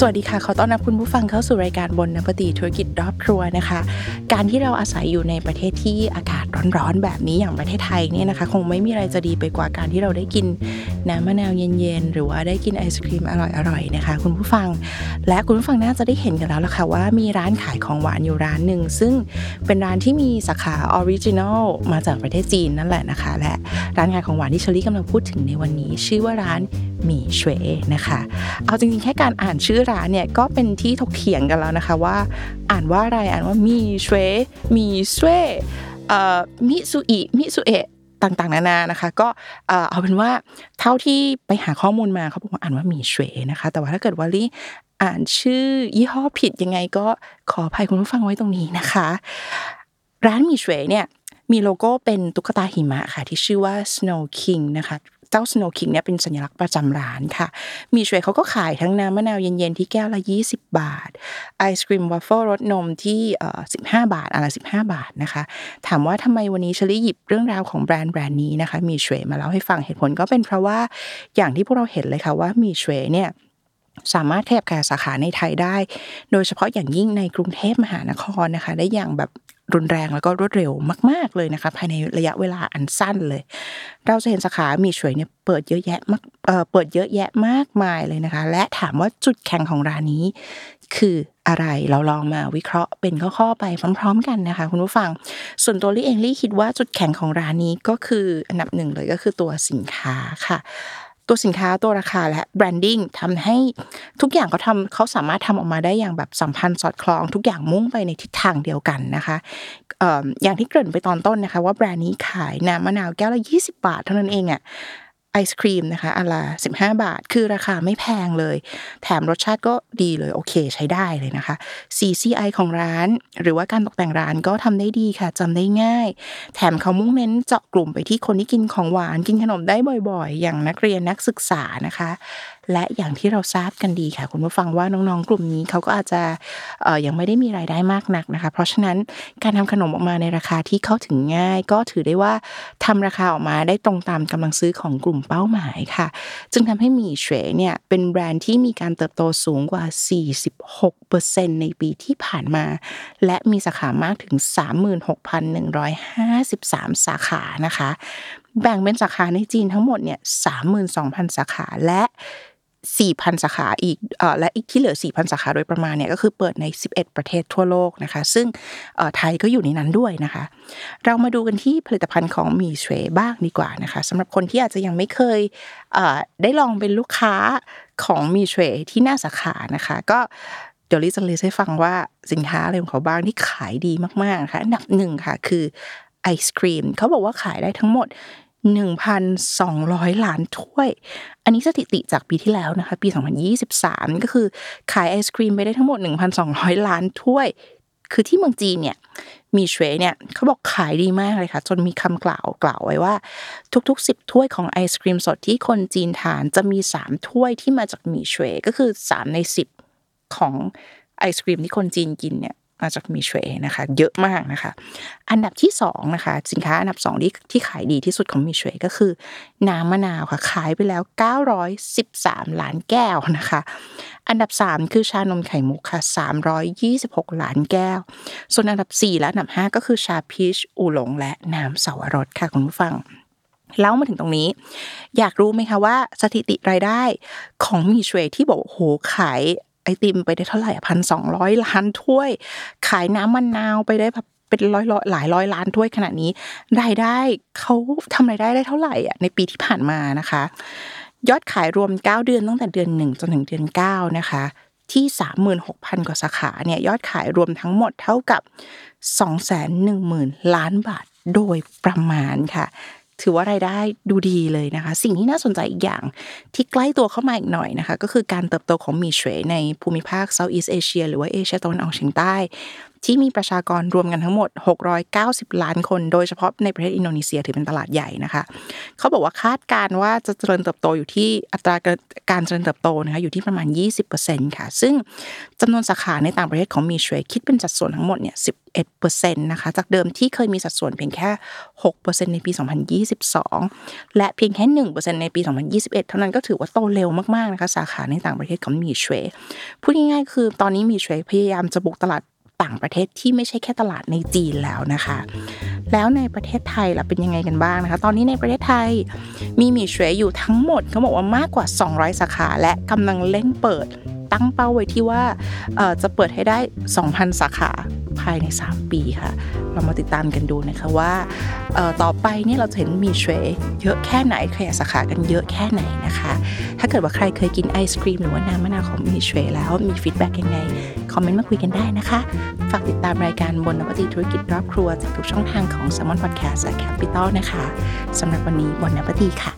สวัสดีค่ะ ขอต้อนรับคุณผู้ฟังเข้าสู่รายการบนนปฏิธุรกิจรอบครัวนะคะ การที่เราอาศัยอยู่ในประเทศที่อากาศร้อนๆแบบนี้อย่างประเทศไทยเนี่ยนะคะ คงไม่มีอะไรจะดีไปกว่าการที่เราได้กินน้ำมะนาวเย็นๆ หรือว่าได้กินไอศครีมอร่อยๆนะคะ คุณผู้ฟัง และคุณผู้ฟังน่าจะได้เห็นกันแล้วล่ะค่ะว่ามีร้านขายของหวานอยู่ร้านหนึ่งซึ่งเป็นร้านที่มีสาขา original มาจากประเทศจีนนั่นแหละนะคะ และร้านขายของหวานที่เชอรี่กำลังพูดถึงในวันนี้ ชื่อว่าร้าน หมี่เฉวนะคะ เอาจริงๆ แค่การอ่านชื่อร้านเนี่ยก็เป็นที่ถกเถียงกันแล้วนะคะว่า อ่านว่าอะไรอ่านว่ามีเฉวมีเฉวเอ่อมิซุอิมิซุเอะต่างๆนานานะคะ ก็เอาเป็นว่าเท่าที่ไปหาข้อมูลมาเขาบอกว่าอ่านว่ามีเฉวนะคะ แต่ว่าถ้าเกิดว่าลี่อ่านชื่อยี่ห้อผิดยังไงก็ขออภัยคุณผู้ฟังไว้ตรงนี้นะคะ ร้านมีเฉวเนี่ยมีโลโก้เป็นตุ๊กตาหิมะค่ะ ที่ชื่อว่า Snow King นะคะ เจ้า Snow King เนี่ยเป็นสัญลักษณ์ประจำร้านค่ะ มีเฉวเขาก็ขายทั้งน้ำมะนาวเย็นๆที่แก้วละ 20 บาท ไอศครีมวัฟเฟิลรสนมที่เอ่อ15 บาทอะไร15 บาทนะคะ ถามว่าทำไมวันนี้เชลี่หยิบเรื่องราวของแบรนด์แบรนด์นี้นะคะ มีช่วยมาเล่าให้ฟังเหตุผลก็เป็นเพราะว่าอย่างที่พวกเราเห็นเลยค่ะว่ามีช่วยเนี่ยสามารถขยับขยายสาขาในไทยได้ โดยเฉพาะอย่างยิ่งในกรุงเทพมหานครนะคะ ได้อย่างแบบ รุนแรงแล้วก็รวดเร็วมาก ๆเลยนะคะภายในระยะเวลาอันสั้นเลย เราจะเห็นสาขามีช่วยเนี่ยเปิดเยอะแยะมากเอ่อเปิดเยอะแยะมากมายเลยนะคะ และถามว่าจุดแข็งของร้านนี้ คืออะไรเราลองมาวิเคราะห์เป็นข้อๆไปพร้อม ๆ กันนะคะคุณผู้ฟัง ส่วนตัวลี่เองลี่คิดว่าจุดแข็งของร้านนี้ก็คืออันดับหนึ่งเลยก็คือตัวสินค้าค่ะ ตัวสินค้าตัวราคาและแบรนดิ้งทำให้ทุกอย่างเขาทำเขาสามารถทำออกมาได้อย่างแบบสัมพันธ์สอดคล้อง ทุกอย่างมุ่งไปในทิศทางเดียวกันนะคะอย่างที่เกริ่นไปตอนต้นนะคะ ว่าแบรนด์นี้ขายน้ำมะนาวแก้วละ20 บาทเท่านั้นเองอะ ศครีมนะคะอันละ15บาท คือราคาไม่แพงเลย แถมรสชาติก็ดีเลย โอเคใช้ได้เลยนะคะ CCI ของร้าน หรือว่าการตกแต่งร้านก็ทำได้ดีค่ะจำได้ง่าย แถมเขามุ่งเน้นเจาะกลุ่มไปที่คนที่กินของหวานกินขนมได้บ่อยๆ อย่างนักเรียนนักศึกษานะคะ และอย่างที่เราทราบกันดีค่ะ คุณผู้ฟังว่าน้องๆกลุ่มนี้เขาก็อาจจะยังไม่ได้มีรายได้มากนักนะคะ เพราะฉะนั้นการทำขนมออกมาในราคาที่เข้าถึงง่าย ก็ถือได้ว่าทำราคาออกมาได้ตรงตามกำลังซื้อของกลุ่มเป้าหมายค่ะ จึงทำให้มีเฉวเนี่ยเป็นแบรนด์ที่มีการเติบโตสูงกว่า 46%ในปีที่ผ่านมา และมีสาขามากถึง 36,153 สาขานะคะ แบ่งเป็นสาขาในจีนทั้งหมดเนี่ย32,000 สาขาและ 4,000 สาขาอีกอและอีกที่เหลือ 4,000 สาขาโดยประมาณเนี่ยก็คือเปิดใน 11 ประเทศทั่วโลกนะคะ ซึ่งไทยก็อยู่ในนั้นด้วยนะคะ เรามาดูกันที่ผลิตภัณฑ์ของมีเชวบ้างดีกว่านะคะสำหรับคนที่อาจจะยังไม่เคยได้ลองเป็นลูกค้าของมีเชวที่หน้าสาขานะคะ ก็เดี๋ยวลิจะเลยให้ฟังว่าสินค้าอะไรของเขาบ้างที่ขายดีมากๆนะคะอันดับหนึ่งค่ะคือไอศครีมเขาบอกว่าขายได้ทั้งหมด 1,200 ล้านถ้วย อันนี้สถิติจากปีที่แล้วนะคะ ปี 2023 ก็คือขายไอศครีมไปได้ทั้งหมด 1,200 ล้านถ้วย คือที่เมืองจีนเนี่ย มีเฉวเนี่ยเขาบอกขายดีมากเลยค่ะ จนมีคำกล่าวกล่าวไว้ว่า ทุกๆ 10 ถ้วยของไอศครีมสดที่คนจีนทานจะมี 3 ถ้วยที่มาจากมีเฉวก็คือ 3 ใน 10 ของไอศครีมที่คนจีนกินเนี่ย มาจากมีเชวนะคะ เยอะมากนะคะ อันดับที่สองนะคะ สินค้าอันดับสองที่ที่ขายดีที่สุดของมีเชวก็คือ น้ำมะนาวค่ะ ขายไปแล้ว 913 ล้านแก้วนะคะ อันดับสามคือชานมไข่มุกค่ะ 326 ล้านแก้ว ส่วนอันดับสี่และอันดับห้าก็คือชาพีชอูหลง และน้ำเสาวรสค่ะคุณผู้ฟังเล่ามาถึงตรงนี้ อยากรู้ไหมคะว่าสถิติรายได้ของมีเชวที่บอกโหขาย ไอติมไปได้เท่าไหร่พันสองร้อยล้านถ้วย ขายน้ำมะนนาวไปได้แบบเป็นร้อยร้อยหลายร้อยล้านถ้วยขนาดนี้รายได้เขาทำรายได้ได้เท่าไหร่อะในปีที่ผ่านมานะคะ ยอดขายรวม 9 เดือนตั้งแต่เดือน 1 จนถึงเดือน 9 นะคะ ที่ 36,000 กว่าสาขาเนี่ยยอดขายรวมทั้งหมดเท่ากับ 210,000 ล้านบาทโดยประมาณค่ะ ถือว่ารายได้ดูดีเลยนะคะ สิ่งที่น่าสนใจอีกอย่างที่ใกล้ตัวเข้ามาอีกหน่อยนะคะ ก็คือการเติบโตของมีเฉวในภูมิภาคเซาท์อีสเอเชียหรือว่าเอเชียตะวันออกเฉียงใต้ที่มีประชากรรวมกันทั้งหมด 690 ล้านคน โดยเฉพาะในประเทศอินโดนีเซียถือเป็นตลาดใหญ่นะคะ เขาบอกว่าคาดการณ์ว่าจะเจริญเติบโตอยู่ที่อัตราการเจริญเติบโตนะคะอยู่ที่ประมาณ 20%ค่ะ ซึ่งจำนวนสาขาในต่างประเทศของมีช่วยคิดเป็นสัดส่วนทั้งหมดเนี่ย11%นะคะจากเดิมที่เคยมีสัดส่วนเพียงแค่ 6%ในปี 2022 และเพียงแค่ 1%ในปี 2021 เท่านั้นก็ถือว่าโตเร็วมากๆนะคะสาขาในต่างประเทศของมีช่วยพูดง่ายๆคือตอนนี้มีช่วยพยายามจะบุกตลาด ต่างประเทศที่ไม่ใช่แค่ตลาดในจีนแล้วนะคะ แล้วในประเทศไทยล่ะเป็นยังไงกันบ้างนะคะ ตอนนี้ในประเทศไทยมีหมี่เฉวยอยู่ทั้งหมดเขาบอกว่ามากกว่า 200 สาขาและกำลังเล่นเปิดตั้งเป้าไว้ที่ว่าจะเปิดให้ได้ 2,000 สาขา ภายใน 3 ปีค่ะ เรามาติดตามกันดูนะคะว่าต่อไปนี่เราจะเห็นมีเฉวยเยอะแค่ไหนขยายสาขากันเยอะแค่ไหนนะคะ ถ้าเกิดว่าใครเคยกินไอศครีมหรือว่าน้ำมะนาวของมีเฉวยแล้วมีฟีดแบ็กยังไง คอมเมนต์มาคุยกันได้นะคะ ฝากติดตามรายการบนนวัตธุรกิจรอบครัวจากทุกช่องทางของ s ซ m o n Podcast และ Capital นะคะสำหรับวันนี้บนนวัตีค่ะ